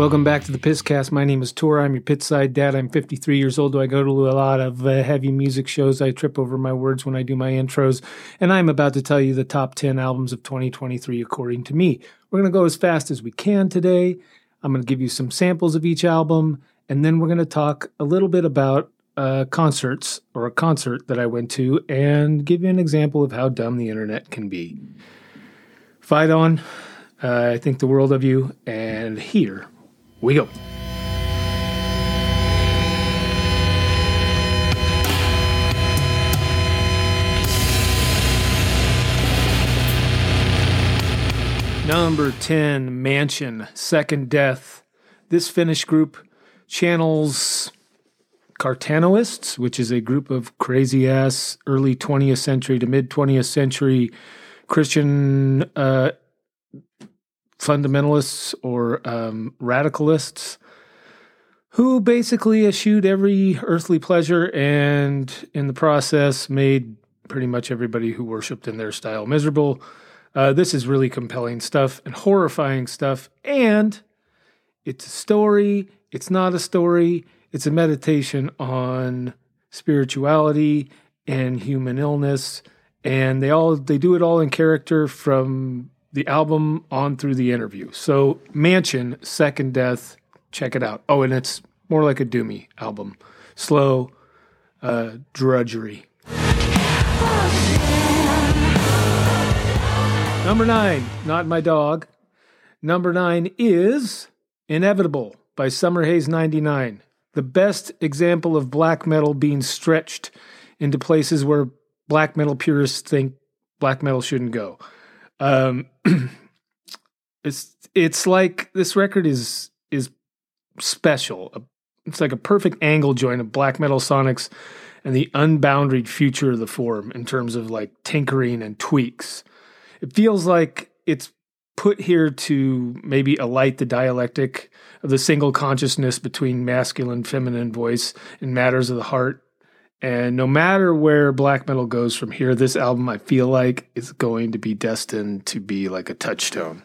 Welcome back to the Pisscast. My name is Tor. I'm your pitside dad. I'm 53 years old. I go to a lot of uh, heavy music shows. I trip over my words when I do my intros. And I'm about to tell you the top 10 albums of 2023 according to me. We're going to go as fast as we can today. I'm going to give you some samples of each album. And then we're going to talk a little bit about uh, concerts or a concert that I went to and give you an example of how dumb the internet can be. Fight on. Uh, I think the world of you. And here we go. Number 10, Mansion, Second Death. This Finnish group channels Kartanoists, which is a group of crazy ass early 20th century to mid 20th century Christian uh, fundamentalists or um, radicalists who basically eschewed every earthly pleasure and in the process made pretty much everybody who worshiped in their style miserable. Uh, this is really compelling stuff and horrifying stuff. And it's a story, it's not a story, it's a meditation on spirituality and human illness. And they all they do it all in character from the album on through the interview. So Mansion, Second Death, check it out. Oh, and it's more like a doomy album. Slow, uh, drudgery. Number nine, not my dog. Number nine is Inevitable by Summerhaze 99. The best example of black metal being stretched into places where black metal purists think black metal shouldn't go. Um, it's it's like this record is is special. It's like a perfect angle joint of black metal sonics and the unbounded future of the form in terms of like tinkering and tweaks. It feels like it's put here to maybe alight the dialectic of the single consciousness between masculine feminine voice and matters of the heart and no matter where black metal goes from here, this album I feel like is going to be destined to be like a touchstone.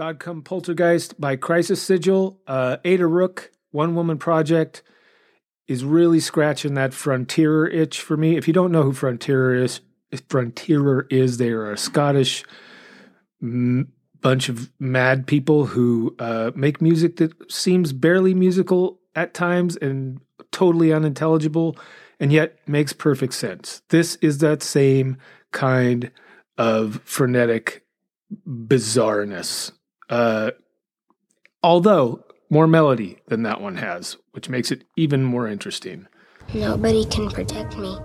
God Come Poltergeist by Crisis Sigil. Uh, Ada Rook, One Woman Project, is really scratching that frontier itch for me. If you don't know who Frontier is, Frontierer is, they are a Scottish m- bunch of mad people who uh, make music that seems barely musical at times and totally unintelligible, and yet makes perfect sense. This is that same kind of frenetic bizarreness uh, although more melody than that one has, which makes it even more interesting. Nobody can protect me.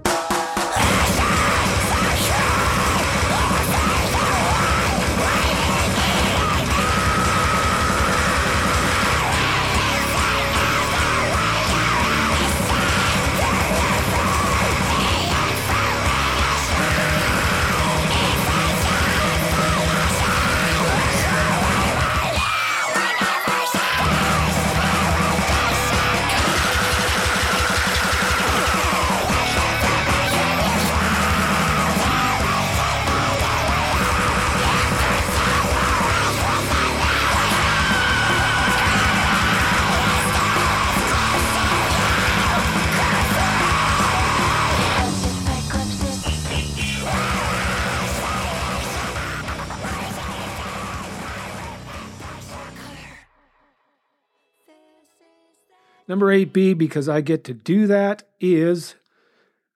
Number 8B, because I get to do that, is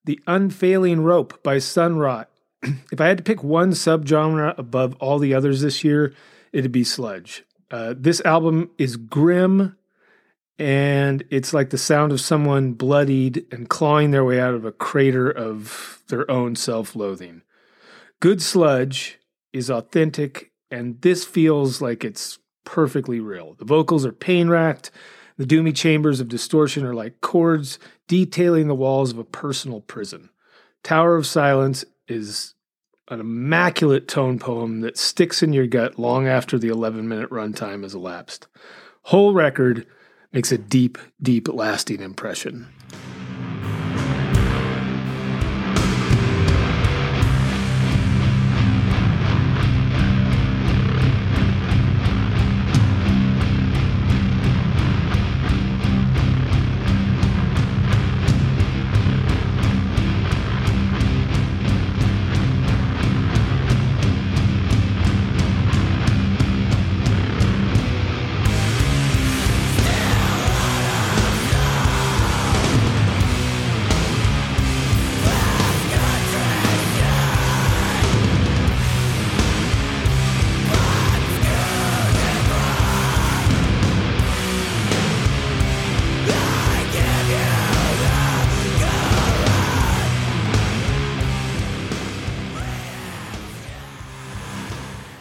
The Unfailing Rope by Sunrot. if I had to pick one subgenre above all the others this year, it'd be sludge. Uh, this album is grim and it's like the sound of someone bloodied and clawing their way out of a crater of their own self loathing. Good sludge is authentic, and this feels like it's perfectly real. The vocals are pain racked, the doomy chambers of distortion are like chords detailing the walls of a personal prison. Tower of Silence is an immaculate tone poem that sticks in your gut long after the 11 minute runtime has elapsed. Whole record makes a deep, deep, lasting impression.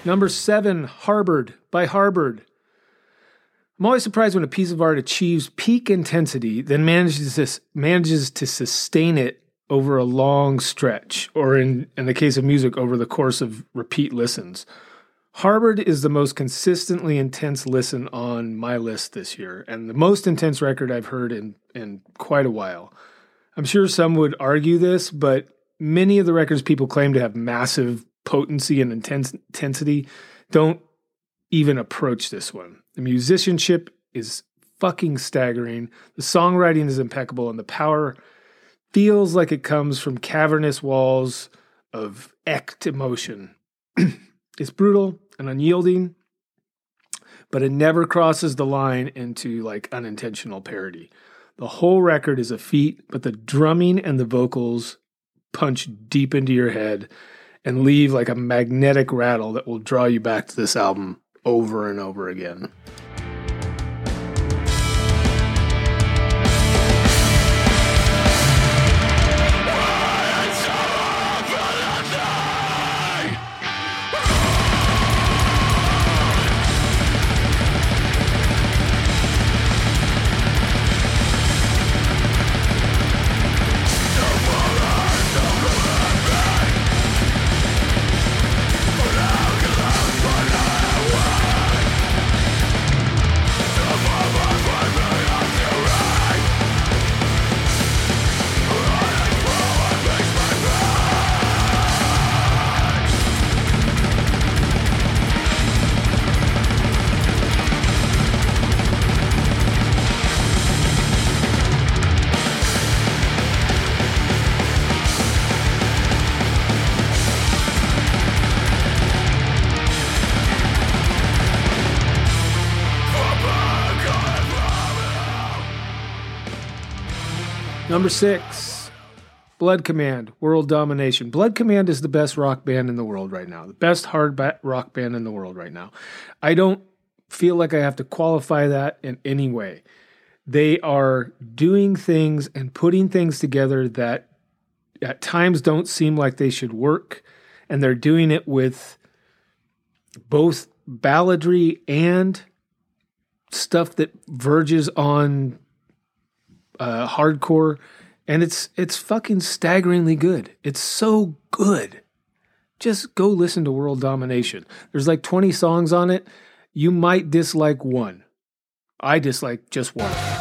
Number seven, Harboured by Harboured. I'm always surprised when a piece of art achieves peak intensity, then manages to, manages to sustain it over a long stretch, or in, in the case of music, over the course of repeat listens. Harboured is the most consistently intense listen on my list this year, and the most intense record I've heard in, in quite a while. I'm sure some would argue this, but many of the records people claim to have massive potency and intensity don't even approach this one. The musicianship is fucking staggering. The songwriting is impeccable, and the power feels like it comes from cavernous walls of ect emotion. it's brutal and unyielding, but it never crosses the line into like unintentional parody. The whole record is a feat, but the drumming and the vocals punch deep into your head and leave like a magnetic rattle that will draw you back to this album over and over again. Number six, Blood Command, World Domination. Blood Command is the best rock band in the world right now, the best hard rock band in the world right now. I don't feel like I have to qualify that in any way. They are doing things and putting things together that at times don't seem like they should work, and they're doing it with both balladry and stuff that verges on uh, hardcore, and it's it's fucking staggeringly good. It's so good. Just go listen to World Domination. There's like 20 songs on it. You might dislike one. I dislike just one.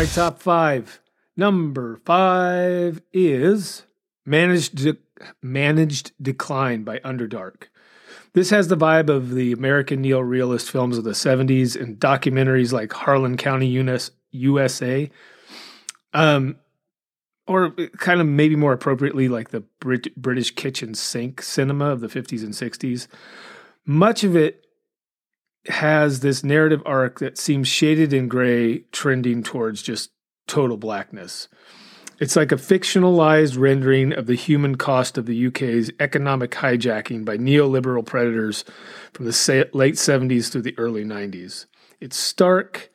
Right, top five. Number five is Managed De- Managed Decline by Underdark. This has the vibe of the American neo-realist films of the 70s and documentaries like Harlan County, USA. Um, or kind of maybe more appropriately like the Brit- British kitchen sink cinema of the 50s and 60s. Much of it has this narrative arc that seems shaded in gray, trending towards just total blackness. It's like a fictionalized rendering of the human cost of the UK's economic hijacking by neoliberal predators from the late 70s through the early 90s. It's stark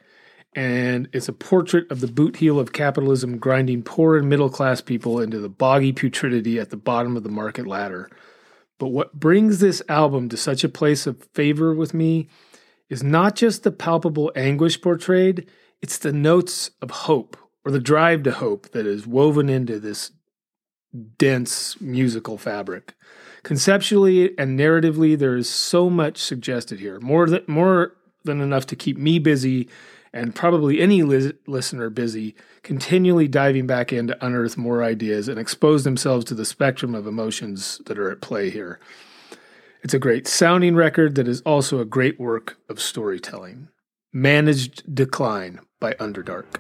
and it's a portrait of the boot heel of capitalism grinding poor and middle class people into the boggy putridity at the bottom of the market ladder. But what brings this album to such a place of favor with me is not just the palpable anguish portrayed, it's the notes of hope or the drive to hope that is woven into this dense musical fabric. Conceptually and narratively, there is so much suggested here, more than, more than enough to keep me busy and probably any li- listener busy, continually diving back in to unearth more ideas and expose themselves to the spectrum of emotions that are at play here. It's a great sounding record that is also a great work of storytelling. Managed Decline by Underdark.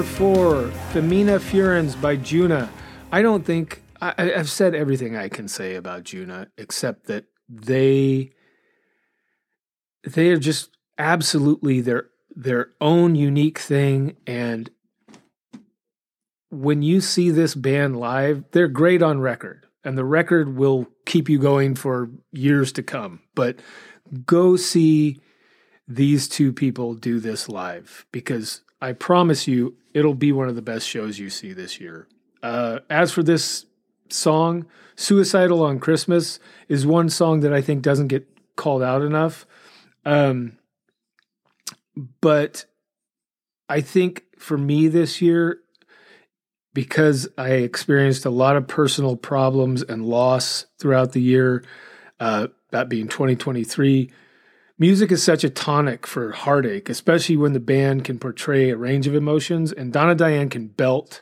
Number four, Femina Furens by Djunah. I don't think I, have said everything I can say about Djunah, except that they they are just absolutely their their own unique thing. And when you see this band live, they're great on record, and the record will keep you going for years to come. But go see these two people do this live because I promise you, it'll be one of the best shows you see this year. Uh, as for this song, Suicidal on Christmas is one song that I think doesn't get called out enough. Um, but I think for me this year, because I experienced a lot of personal problems and loss throughout the year, uh, that being 2023, Music is such a tonic for heartache, especially when the band can portray a range of emotions, and Donna Diane can belt,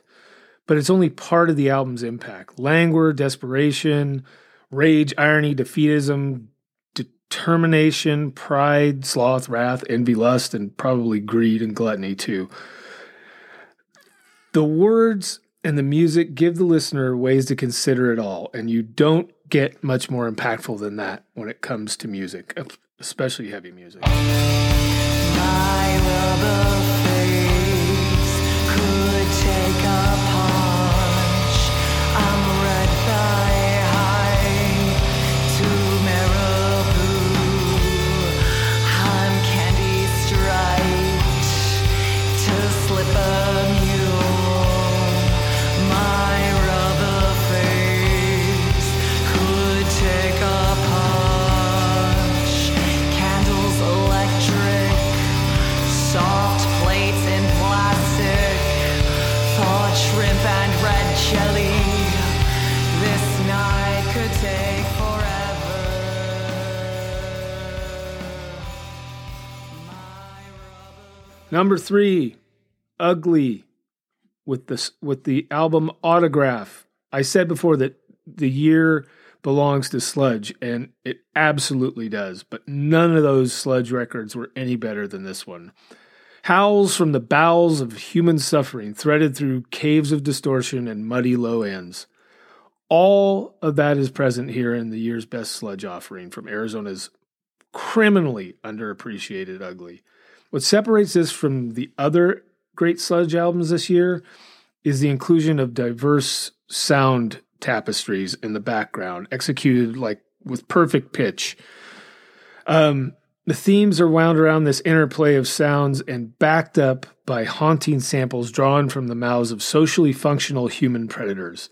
but it's only part of the album's impact. Languor, desperation, rage, irony, defeatism, determination, pride, sloth, wrath, envy, lust, and probably greed and gluttony too. The words and the music give the listener ways to consider it all, and you don't get much more impactful than that when it comes to music especially heavy music. Number three, Ugly, with the with the album Autograph. I said before that the year belongs to sludge, and it absolutely does. But none of those sludge records were any better than this one. Howls from the bowels of human suffering, threaded through caves of distortion and muddy low ends. All of that is present here in the year's best sludge offering from Arizona's criminally underappreciated Ugly. What separates this from the other great sludge albums this year is the inclusion of diverse sound tapestries in the background, executed like with perfect pitch. Um, the themes are wound around this interplay of sounds and backed up by haunting samples drawn from the mouths of socially functional human predators.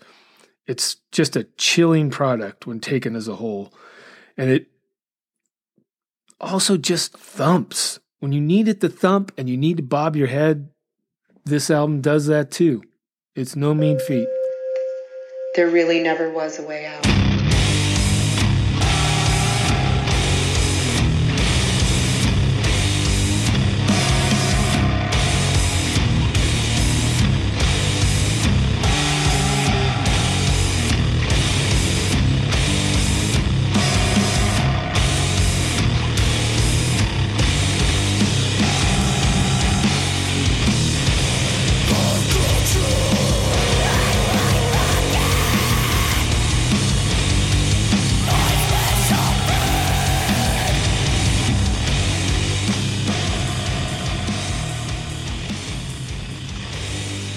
It's just a chilling product when taken as a whole. And it also just thumps. When you need it to thump and you need to bob your head, this album does that too. It's no mean feat. There really never was a way out.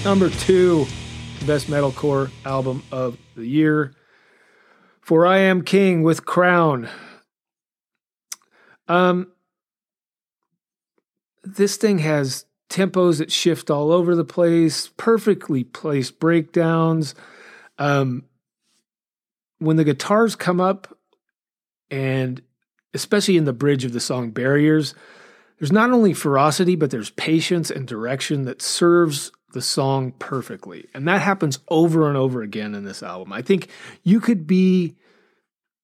Number two, best metalcore album of the year. For I Am King with Crown. Um, this thing has tempos that shift all over the place, perfectly placed breakdowns. Um, when the guitars come up, and especially in the bridge of the song Barriers, there's not only ferocity, but there's patience and direction that serves the song perfectly. And that happens over and over again in this album. I think you could be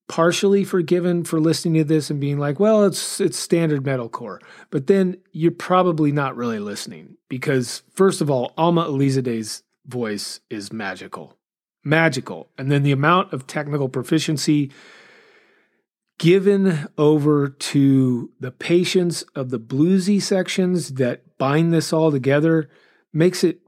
partially forgiven for listening to this and being like, well, it's it's standard metalcore. But then you're probably not really listening because first of all, Alma Alizadeh's voice is magical. Magical. And then the amount of technical proficiency given over to the patience of the bluesy sections that bind this all together makes it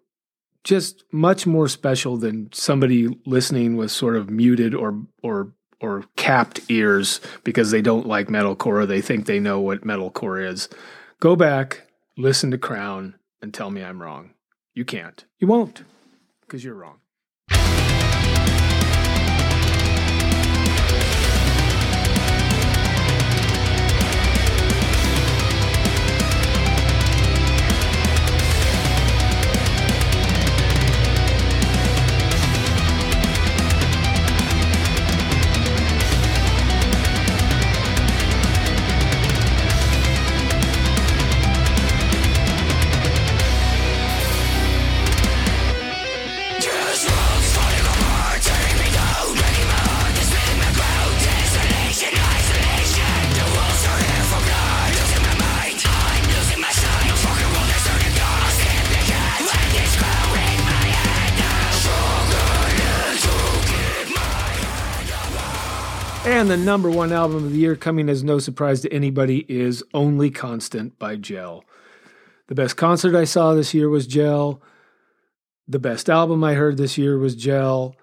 just much more special than somebody listening with sort of muted or or or capped ears because they don't like metalcore or they think they know what metalcore is. Go back, listen to Crown, and tell me I'm wrong. You can't. You won't, because you're wrong. The number one album of the year, coming as no surprise to anybody, is Only Constant by Gel. The best concert I saw this year was Gel. The best album I heard this year was Gel.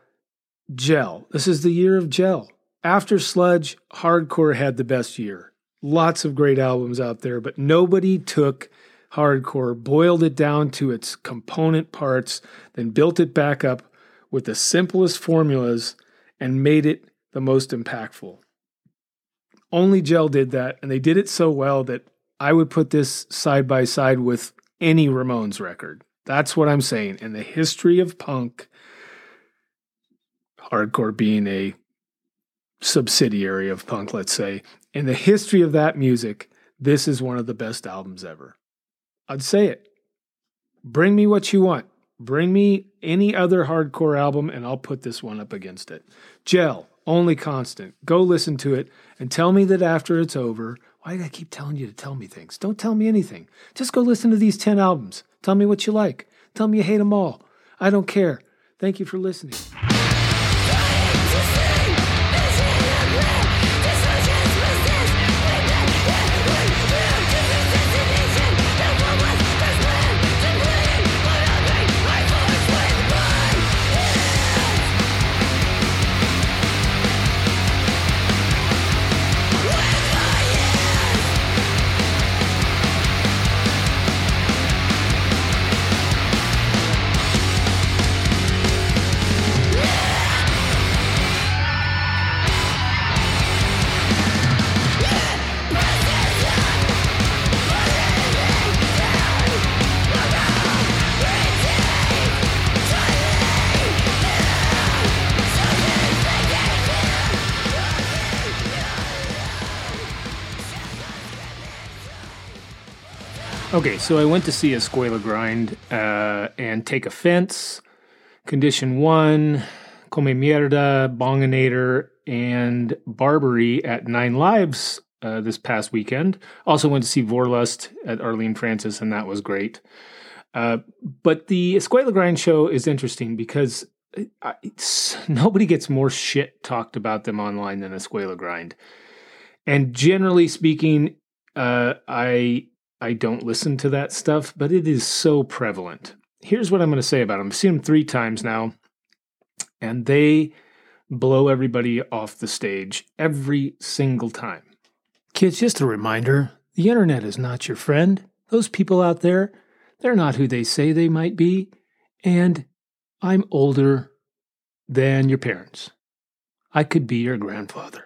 Gel. This is the year of Gel. After Sludge, Hardcore had the best year. Lots of great albums out there, but nobody took Hardcore, boiled it down to its component parts, then built it back up with the simplest formulas and made it the most impactful. Only Gel did that, and they did it so well that I would put this side by side with any Ramones record. That's what I'm saying. In the history of punk, hardcore being a subsidiary of punk, let's say, in the history of that music, this is one of the best albums ever. I'd say it. Bring me what you want. Bring me any other hardcore album, and I'll put this one up against it. Gel, only constant. Go listen to it and tell me that after it's over. Why do I keep telling you to tell me things? Don't tell me anything. Just go listen to these 10 albums. Tell me what you like. Tell me you hate them all. I don't care. Thank you for listening. Okay, so I went to see a Escuela Grind uh, and Take Offense, Condition One, Come Mierda, Bonginator, and Barbary at Nine Lives uh, this past weekend. Also went to see Vorlust at Arlene Francis, and that was great. Uh, but the Escuela Grind show is interesting because uh, nobody gets more shit talked about them online than Escuela Grind. And generally speaking, uh, I I don't listen to that stuff, but it is so prevalent. Here's what I'm going to say about them. I've seen them three times now, and they blow everybody off the stage every single time. Kids, just a reminder the internet is not your friend. Those people out there, they're not who they say they might be. And I'm older than your parents. I could be your grandfather.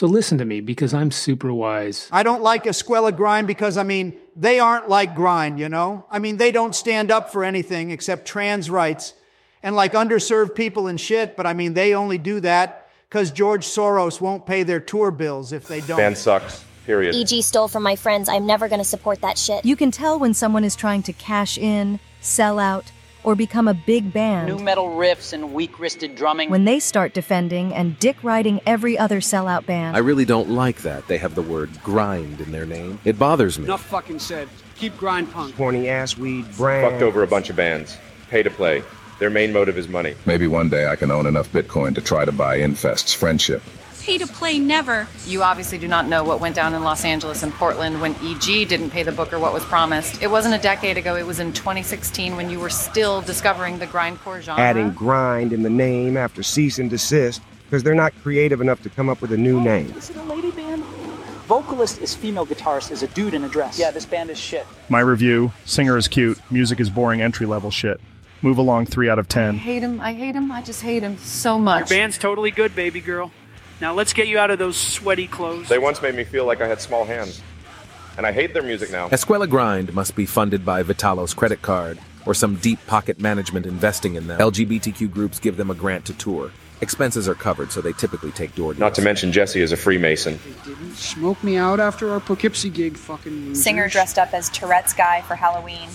So listen to me because I'm super wise. I don't like Escuela Grind because, I mean, they aren't like Grind, you know? I mean, they don't stand up for anything except trans rights and like underserved people and shit, but I mean, they only do that because George Soros won't pay their tour bills if they don't. Band sucks. Period. EG stole from my friends. I'm never going to support that shit. You can tell when someone is trying to cash in, sell out, or become a big band. New metal riffs and weak wristed drumming. When they start defending and dick riding every other sellout band. I really don't like that. They have the word grind in their name. It bothers me. Enough fucking said. Keep grind punk. Corny ass weed brand. Fucked over a bunch of bands. Pay to play. Their main motive is money. Maybe one day I can own enough Bitcoin to try to buy Infest's friendship. Pay to play never. You obviously do not know what went down in Los Angeles and Portland when EG didn't pay the booker what was promised. It wasn't a decade ago, it was in 2016 when you were still discovering the grindcore genre. Adding grind in the name after cease and desist because they're not creative enough to come up with a new name. Is it a lady band? Vocalist is female, guitarist is a dude in a dress. Yeah, this band is shit. My review singer is cute, music is boring entry level shit. Move along 3 out of 10. I hate him. I hate him. I just hate him so much. Your band's totally good, baby girl. Now let's get you out of those sweaty clothes. They once made me feel like I had small hands. And I hate their music now. Escuela Grind must be funded by Vitalos credit card or some deep pocket management investing in them. LGBTQ groups give them a grant to tour. Expenses are covered, so they typically take door deals. Not to mention Jesse is a Freemason. They didn't smoke me out after our Poughkeepsie gig, fucking losers. Singer dressed up as Tourette's guy for Halloween.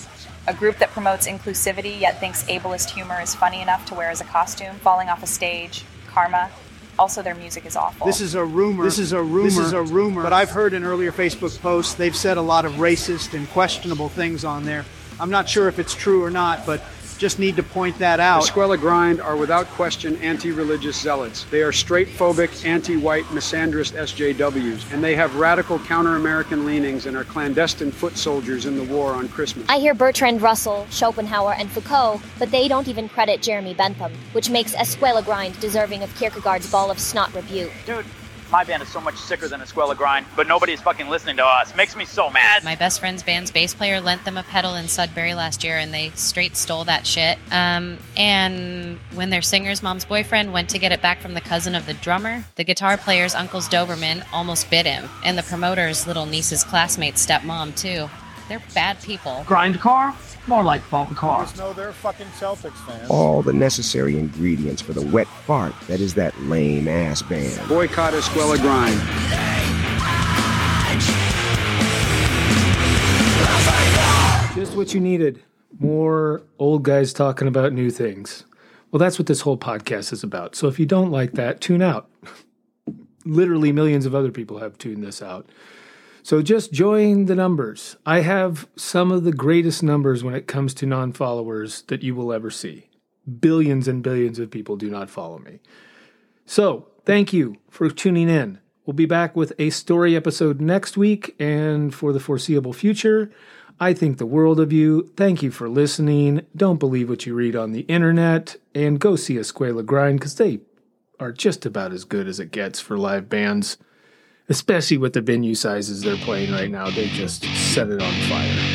A group that promotes inclusivity yet thinks ableist humor is funny enough to wear as a costume, falling off a stage, karma. Also, their music is awful. This is a rumor. This is a rumor. This is a rumor. But I've heard in earlier Facebook posts they've said a lot of racist and questionable things on there. I'm not sure if it's true or not, but just need to point that out. Escuela Grind are without question anti religious zealots. They are straight phobic, anti white, misandrist SJWs, and they have radical counter American leanings and are clandestine foot soldiers in the war on Christmas. I hear Bertrand Russell, Schopenhauer, and Foucault, but they don't even credit Jeremy Bentham, which makes Escuela Grind deserving of Kierkegaard's ball of snot rebuke. Dude, my band is so much sicker than Escuela Grind, but nobody's fucking listening to us. Makes me so mad. My best friend's band's bass player lent them a pedal in Sudbury last year, and they straight stole that shit. Um, and when their singer's mom's boyfriend went to get it back from the cousin of the drummer, the guitar player's uncle's Doberman almost bit him, and the promoter's little niece's classmate's stepmom too. They're bad people. Grind car? More like bone car. Just know they're fucking Celtics fans. All the necessary ingredients for the wet fart that is that lame ass band. Boycott Escuela Grind. Just what you needed. More old guys talking about new things. Well, that's what this whole podcast is about. So if you don't like that, tune out. Literally, millions of other people have tuned this out. So just join the numbers. I have some of the greatest numbers when it comes to non followers that you will ever see. Billions and billions of people do not follow me. So thank you for tuning in. We'll be back with a story episode next week and for the foreseeable future. I think the world of you. Thank you for listening. Don't believe what you read on the internet and go see Escuela Grind because they are just about as good as it gets for live bands especially with the venue sizes they're playing right now. They just set it on fire.